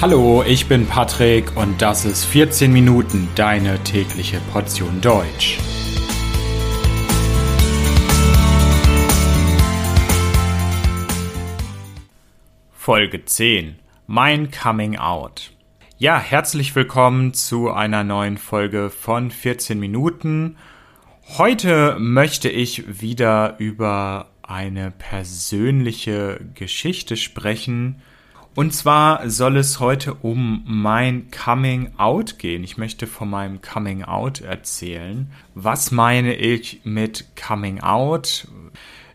Hallo, ich bin Patrick und das ist 14 Minuten deine tägliche Portion Deutsch. Folge 10 Mein Coming Out. Ja, herzlich willkommen zu einer neuen Folge von 14 Minuten. Heute möchte ich wieder über eine persönliche Geschichte sprechen. Und zwar soll es heute um mein Coming Out gehen. Ich möchte von meinem Coming Out erzählen. Was meine ich mit Coming Out?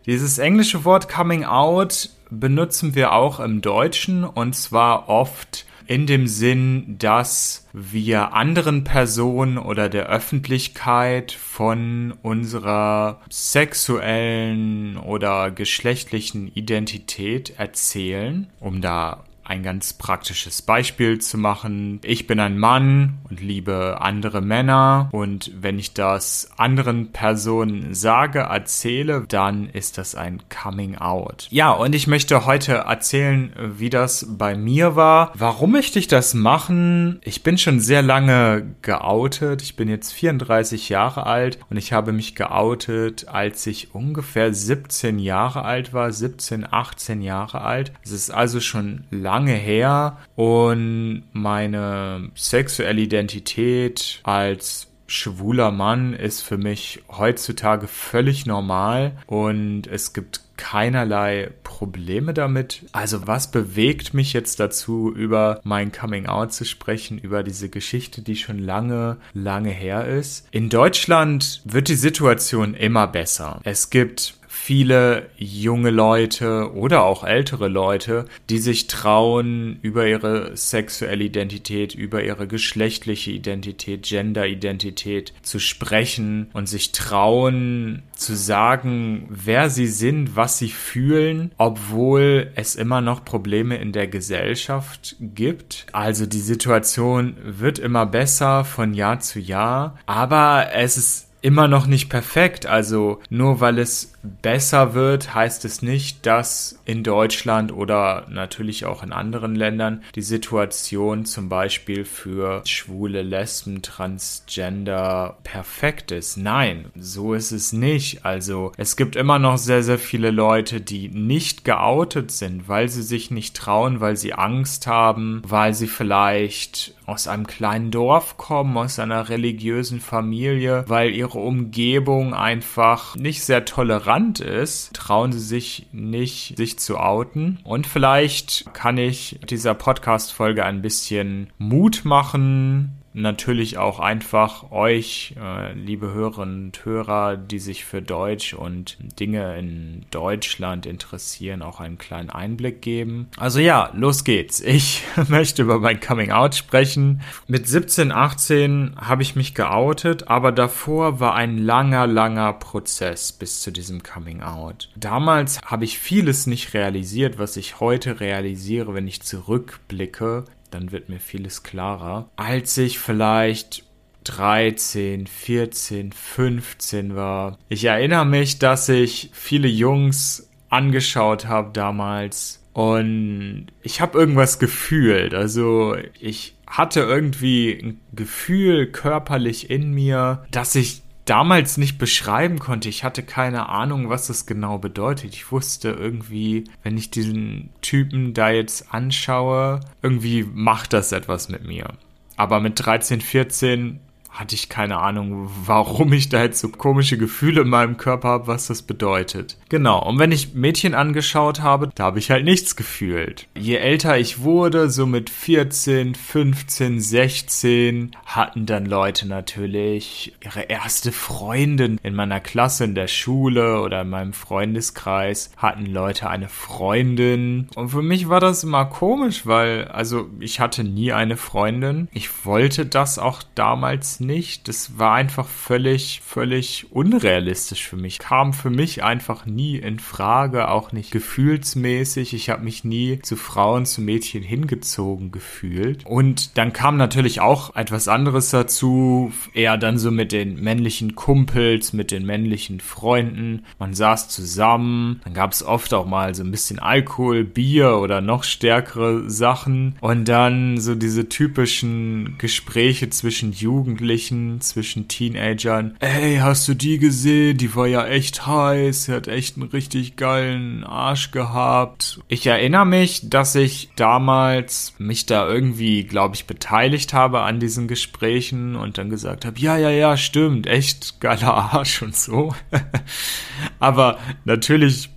Dieses englische Wort Coming Out benutzen wir auch im Deutschen und zwar oft in dem Sinn, dass wir anderen Personen oder der Öffentlichkeit von unserer sexuellen oder geschlechtlichen Identität erzählen, um da ein ganz praktisches Beispiel zu machen. Ich bin ein Mann und liebe andere Männer und wenn ich das anderen Personen sage, erzähle, dann ist das ein Coming Out. Ja, und ich möchte heute erzählen, wie das bei mir war. Warum möchte ich das machen? Ich bin schon sehr lange geoutet. Ich bin jetzt 34 Jahre alt und ich habe mich geoutet, als ich ungefähr 17 Jahre alt war, 17, 18 Jahre alt. Es ist also schon lange lange her und meine sexuelle Identität als schwuler Mann ist für mich heutzutage völlig normal und es gibt keinerlei Probleme damit. Also was bewegt mich jetzt dazu, über mein Coming Out zu sprechen, über diese Geschichte, die schon lange, lange her ist? In Deutschland wird die Situation immer besser. Es gibt viele junge Leute oder auch ältere Leute, die sich trauen, über ihre sexuelle Identität, über ihre geschlechtliche Identität, Gender-Identität zu sprechen und sich trauen zu sagen, wer sie sind, was sie fühlen, obwohl es immer noch Probleme in der Gesellschaft gibt. Also die Situation wird immer besser von Jahr zu Jahr, aber es ist immer noch nicht perfekt. Also nur weil es besser wird, heißt es nicht, dass in Deutschland oder natürlich auch in anderen Ländern die Situation zum Beispiel für schwule Lesben, Transgender perfekt ist. Nein, so ist es nicht. Also es gibt immer noch sehr, sehr viele Leute, die nicht geoutet sind, weil sie sich nicht trauen, weil sie Angst haben, weil sie vielleicht aus einem kleinen Dorf kommen, aus einer religiösen Familie, weil ihre Umgebung einfach nicht sehr tolerant ist, trauen sie sich nicht, sich zu outen. Und vielleicht kann ich dieser Podcast-Folge ein bisschen Mut machen, natürlich auch einfach euch, äh, liebe Hörerinnen und Hörer, die sich für Deutsch und Dinge in Deutschland interessieren, auch einen kleinen Einblick geben. Also ja, los geht's. Ich möchte über mein Coming Out sprechen. Mit 17, 18 habe ich mich geoutet, aber davor war ein langer, langer Prozess bis zu diesem Coming Out. Damals habe ich vieles nicht realisiert, was ich heute realisiere, wenn ich zurückblicke dann wird mir vieles klarer. Als ich vielleicht 13, 14, 15 war. Ich erinnere mich, dass ich viele Jungs angeschaut habe damals und ich habe irgendwas gefühlt. Also ich hatte irgendwie ein Gefühl körperlich in mir, dass ich damals nicht beschreiben konnte. Ich hatte keine Ahnung, was das genau bedeutet. Ich wusste irgendwie, wenn ich diesen Typen da jetzt anschaue, irgendwie macht das etwas mit mir. Aber mit 13, 14 hatte ich keine Ahnung, warum ich da jetzt so komische Gefühle in meinem Körper habe, was das bedeutet. Genau, und wenn ich Mädchen angeschaut habe, da habe ich halt nichts gefühlt. Je älter ich wurde, so mit 14, 15, 16, hatten dann Leute natürlich ihre erste Freundin in meiner Klasse, in der Schule oder in meinem Freundeskreis, hatten Leute eine Freundin. Und für mich war das immer komisch, weil, also ich hatte nie eine Freundin. Ich wollte das auch damals nicht. Das war einfach völlig, völlig unrealistisch für mich. Kam für mich einfach nie in Frage, auch nicht gefühlsmäßig. Ich habe mich nie zu Frauen, zu Mädchen hingezogen gefühlt. Und dann kam natürlich auch etwas anderes dazu, eher dann so mit den männlichen Kumpels, mit den männlichen Freunden. Man saß zusammen, dann gab es oft auch mal so ein bisschen Alkohol, Bier oder noch stärkere Sachen. Und dann so diese typischen Gespräche zwischen Jugendlichen, zwischen Teenagern. Ey, hast du die gesehen? Die war ja echt heiß. Sie hat echt einen richtig geilen Arsch gehabt. Ich erinnere mich, dass ich damals mich da irgendwie, glaube ich, beteiligt habe an diesen Gesprächen und dann gesagt habe, ja, ja, ja, stimmt, echt geiler Arsch und so. Aber natürlich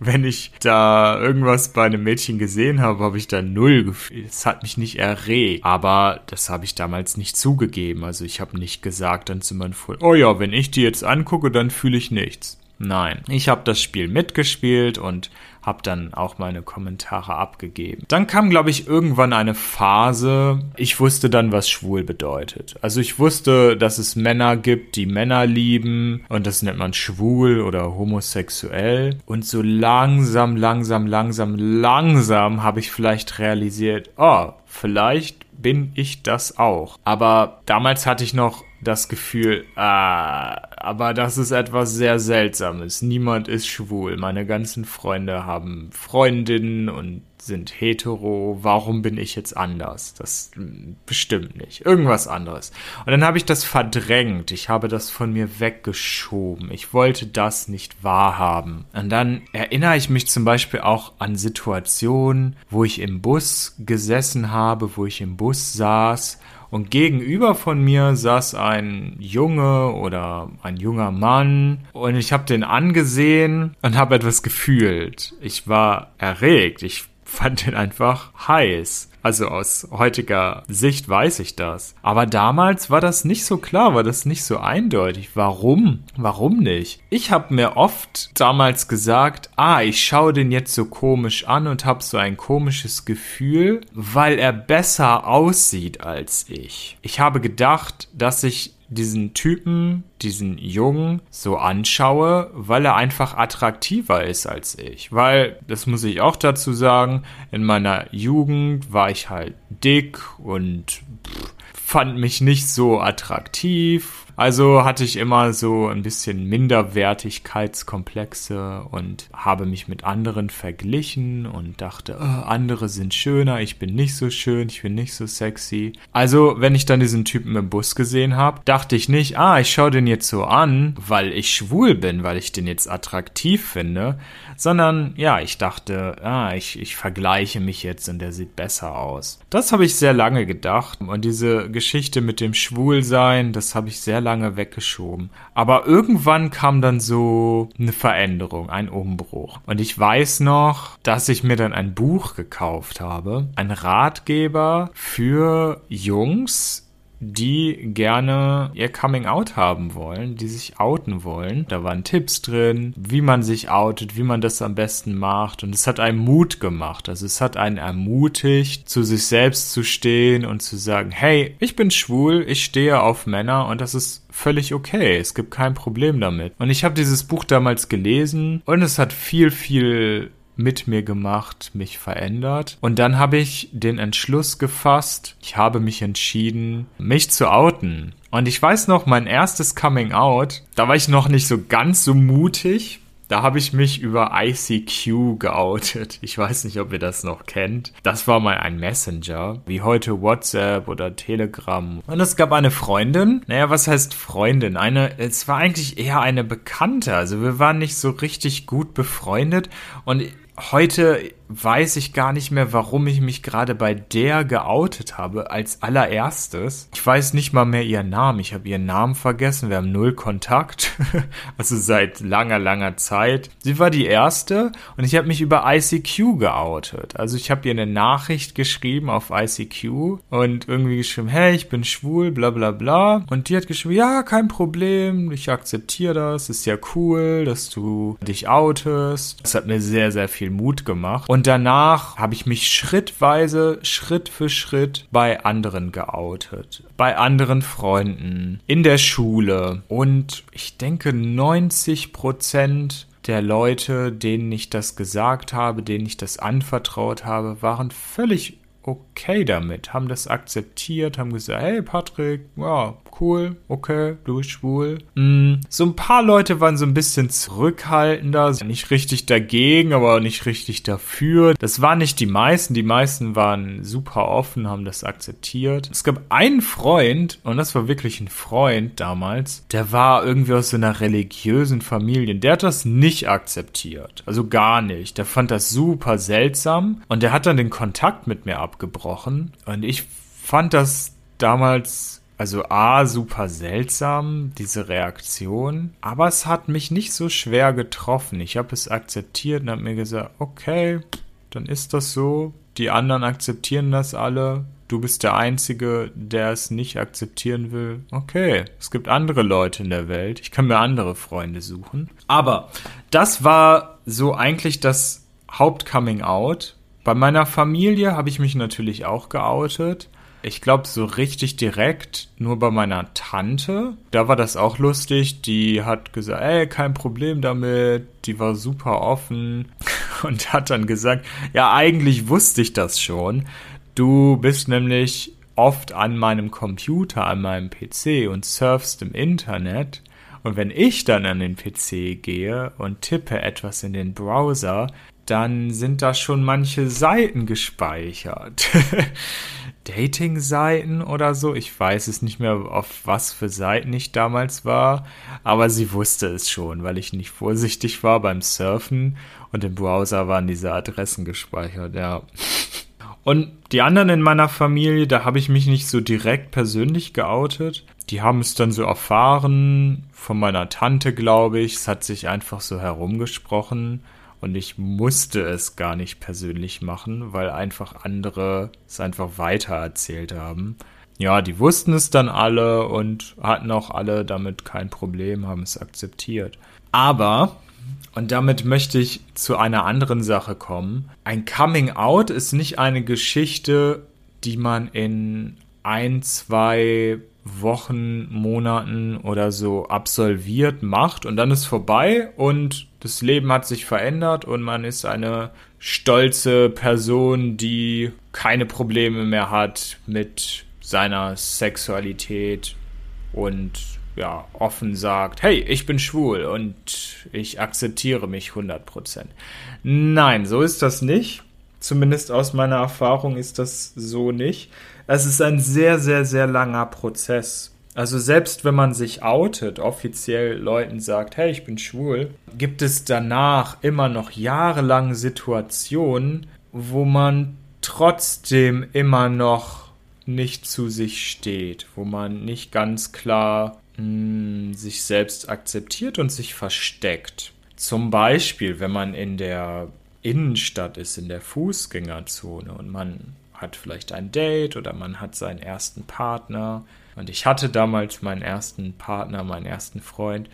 wenn ich da irgendwas bei einem Mädchen gesehen habe, habe ich da null Gefühl. Es hat mich nicht erregt. Aber das habe ich damals nicht zugegeben. Also ich habe nicht gesagt dann zu meinem Freund, oh ja, wenn ich die jetzt angucke, dann fühle ich nichts. Nein, ich habe das Spiel mitgespielt und habe dann auch meine Kommentare abgegeben. Dann kam, glaube ich, irgendwann eine Phase, ich wusste dann, was schwul bedeutet. Also ich wusste, dass es Männer gibt, die Männer lieben und das nennt man schwul oder homosexuell. Und so langsam, langsam, langsam, langsam habe ich vielleicht realisiert, oh, vielleicht bin ich das auch. Aber damals hatte ich noch das Gefühl, ah, aber das ist etwas sehr Seltsames. Niemand ist schwul. Meine ganzen Freunde haben Freundinnen und sind hetero. Warum bin ich jetzt anders? Das bestimmt nicht. Irgendwas anderes. Und dann habe ich das verdrängt. Ich habe das von mir weggeschoben. Ich wollte das nicht wahrhaben. Und dann erinnere ich mich zum Beispiel auch an Situationen, wo ich im Bus gesessen habe, wo ich im Bus saß und gegenüber von mir saß ein Junge oder ein junger Mann und ich habe den angesehen und habe etwas gefühlt. Ich war erregt. Ich fand den einfach heiß. Also aus heutiger Sicht weiß ich das. Aber damals war das nicht so klar, war das nicht so eindeutig. Warum? Warum nicht? Ich habe mir oft damals gesagt, ah, ich schaue den jetzt so komisch an und habe so ein komisches Gefühl, weil er besser aussieht als ich. Ich habe gedacht, dass ich diesen Typen, diesen Jungen so anschaue, weil er einfach attraktiver ist als ich. Weil, das muss ich auch dazu sagen, in meiner Jugend war ich halt dick und pff, fand mich nicht so attraktiv also hatte ich immer so ein bisschen Minderwertigkeitskomplexe und habe mich mit anderen verglichen und dachte, oh, andere sind schöner, ich bin nicht so schön, ich bin nicht so sexy. Also, wenn ich dann diesen Typen im Bus gesehen habe, dachte ich nicht, ah, ich schaue den jetzt so an, weil ich schwul bin, weil ich den jetzt attraktiv finde, sondern ja, ich dachte, ah, ich, ich vergleiche mich jetzt und der sieht besser aus. Das habe ich sehr lange gedacht und diese Geschichte mit dem Schwulsein, das habe ich sehr lange weggeschoben. Aber irgendwann kam dann so eine Veränderung, ein Umbruch. Und ich weiß noch, dass ich mir dann ein Buch gekauft habe, ein Ratgeber für Jungs, die gerne ihr Coming Out haben wollen, die sich outen wollen. Da waren Tipps drin, wie man sich outet, wie man das am besten macht. Und es hat einen Mut gemacht. Also es hat einen ermutigt, zu sich selbst zu stehen und zu sagen, hey, ich bin schwul, ich stehe auf Männer und das ist völlig okay. Es gibt kein Problem damit. Und ich habe dieses Buch damals gelesen und es hat viel, viel mit mir gemacht, mich verändert. Und dann habe ich den Entschluss gefasst, ich habe mich entschieden, mich zu outen. Und ich weiß noch, mein erstes Coming Out, da war ich noch nicht so ganz so mutig. Da habe ich mich über ICQ geoutet. Ich weiß nicht, ob ihr das noch kennt. Das war mal ein Messenger, wie heute WhatsApp oder Telegram. Und es gab eine Freundin. Naja, was heißt Freundin? Eine, es war eigentlich eher eine Bekannte. Also wir waren nicht so richtig gut befreundet. Und heute weiß ich gar nicht mehr, warum ich mich gerade bei der geoutet habe als allererstes. Ich weiß nicht mal mehr ihren Namen. Ich habe ihren Namen vergessen. Wir haben null Kontakt. also seit langer, langer Zeit. Sie war die erste und ich habe mich über ICQ geoutet. Also ich habe ihr eine Nachricht geschrieben auf ICQ und irgendwie geschrieben, hey, ich bin schwul, bla bla bla. Und die hat geschrieben, ja, kein Problem, ich akzeptiere das, ist ja cool, dass du dich outest. Das hat mir sehr, sehr viel Mut gemacht. Danach habe ich mich schrittweise, Schritt für Schritt bei anderen geoutet. Bei anderen Freunden, in der Schule. Und ich denke, 90 Prozent der Leute, denen ich das gesagt habe, denen ich das anvertraut habe, waren völlig okay damit, haben das akzeptiert, haben gesagt, hey Patrick, ja, cool, okay, du bist schwul. Mm, so ein paar Leute waren so ein bisschen zurückhaltender, nicht richtig dagegen, aber nicht richtig dafür. Das waren nicht die meisten, die meisten waren super offen, haben das akzeptiert. Es gab einen Freund, und das war wirklich ein Freund damals, der war irgendwie aus so einer religiösen Familie, der hat das nicht akzeptiert, also gar nicht. Der fand das super seltsam und der hat dann den Kontakt mit mir abgebrochen und ich fand das damals also A, super seltsam, diese Reaktion, aber es hat mich nicht so schwer getroffen. Ich habe es akzeptiert und habe mir gesagt, okay, dann ist das so. Die anderen akzeptieren das alle. Du bist der Einzige, der es nicht akzeptieren will. Okay, es gibt andere Leute in der Welt. Ich kann mir andere Freunde suchen. Aber das war so eigentlich das Hauptcoming Out. Bei meiner Familie habe ich mich natürlich auch geoutet. Ich glaube, so richtig direkt nur bei meiner Tante. Da war das auch lustig. Die hat gesagt, ey, kein Problem damit. Die war super offen und hat dann gesagt, ja, eigentlich wusste ich das schon. Du bist nämlich oft an meinem Computer, an meinem PC und surfst im Internet. Und wenn ich dann an den PC gehe und tippe etwas in den Browser, dann sind da schon manche Seiten gespeichert. Dating-Seiten oder so. Ich weiß es nicht mehr, auf was für Seiten ich damals war, aber sie wusste es schon, weil ich nicht vorsichtig war beim Surfen und im Browser waren diese Adressen gespeichert, ja. Und die anderen in meiner Familie, da habe ich mich nicht so direkt persönlich geoutet. Die haben es dann so erfahren von meiner Tante, glaube ich. Es hat sich einfach so herumgesprochen. Und ich musste es gar nicht persönlich machen, weil einfach andere es einfach weiter erzählt haben. Ja, die wussten es dann alle und hatten auch alle damit kein Problem, haben es akzeptiert. Aber, und damit möchte ich zu einer anderen Sache kommen, ein Coming Out ist nicht eine Geschichte, die man in ein, zwei Wochen, Monaten oder so absolviert macht und dann ist vorbei und das Leben hat sich verändert und man ist eine stolze Person, die keine Probleme mehr hat mit seiner Sexualität und ja, offen sagt, hey, ich bin schwul und ich akzeptiere mich 100%. Nein, so ist das nicht. Zumindest aus meiner Erfahrung ist das so nicht. Es ist ein sehr, sehr, sehr langer Prozess. Also selbst wenn man sich outet, offiziell Leuten sagt, hey, ich bin schwul, gibt es danach immer noch jahrelang Situationen, wo man trotzdem immer noch nicht zu sich steht, wo man nicht ganz klar mh, hm, sich selbst akzeptiert und sich versteckt. Zum Beispiel, wenn man in der Innenstadt ist, in der Fußgängerzone und man hat vielleicht ein Date oder man hat seinen ersten Partner und ich hatte damals meinen ersten Partner, meinen ersten Freund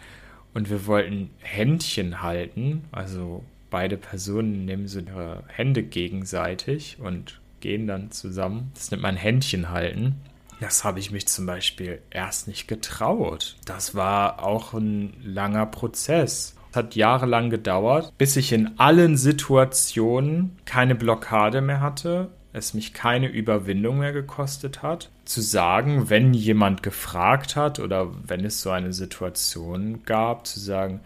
und wir wollten Händchen halten. Also beide Personen nehmen so ihre Hände gegenseitig und gehen dann zusammen. Das nennt man Händchen halten. Das habe ich mich zum Beispiel erst nicht getraut. Das war auch ein langer Prozess. Es hat jahrelang gedauert, bis ich in allen Situationen keine Blockade mehr hatte es mich keine Überwindung mehr gekostet hat, zu sagen, wenn jemand gefragt hat oder wenn es so eine Situation gab, zu sagen,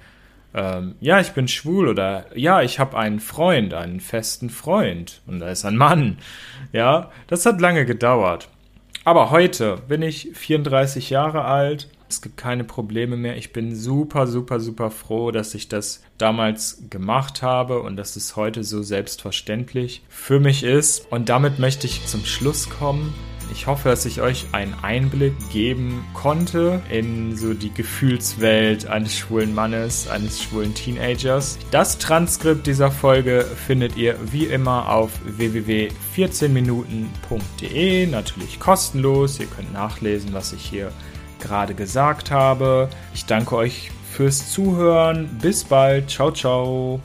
ähm, ja, ich bin schwul oder ja, ich habe einen Freund, einen festen Freund und da ist ein Mann. Ja, das hat lange gedauert. Aber heute bin ich 34 Jahre alt es gibt keine Probleme mehr. Ich bin super, super, super froh, dass ich das damals gemacht habe und dass es heute so selbstverständlich für mich ist. Und damit möchte ich zum Schluss kommen. Ich hoffe, dass ich euch einen Einblick geben konnte in so die Gefühlswelt eines schwulen Mannes, eines schwulen Teenagers. Das Transkript dieser Folge findet ihr wie immer auf www.14minuten.de, natürlich kostenlos. Ihr könnt nachlesen, was ich hier gerade gesagt habe. Ich danke euch fürs Zuhören. Bis bald. Ciao, ciao.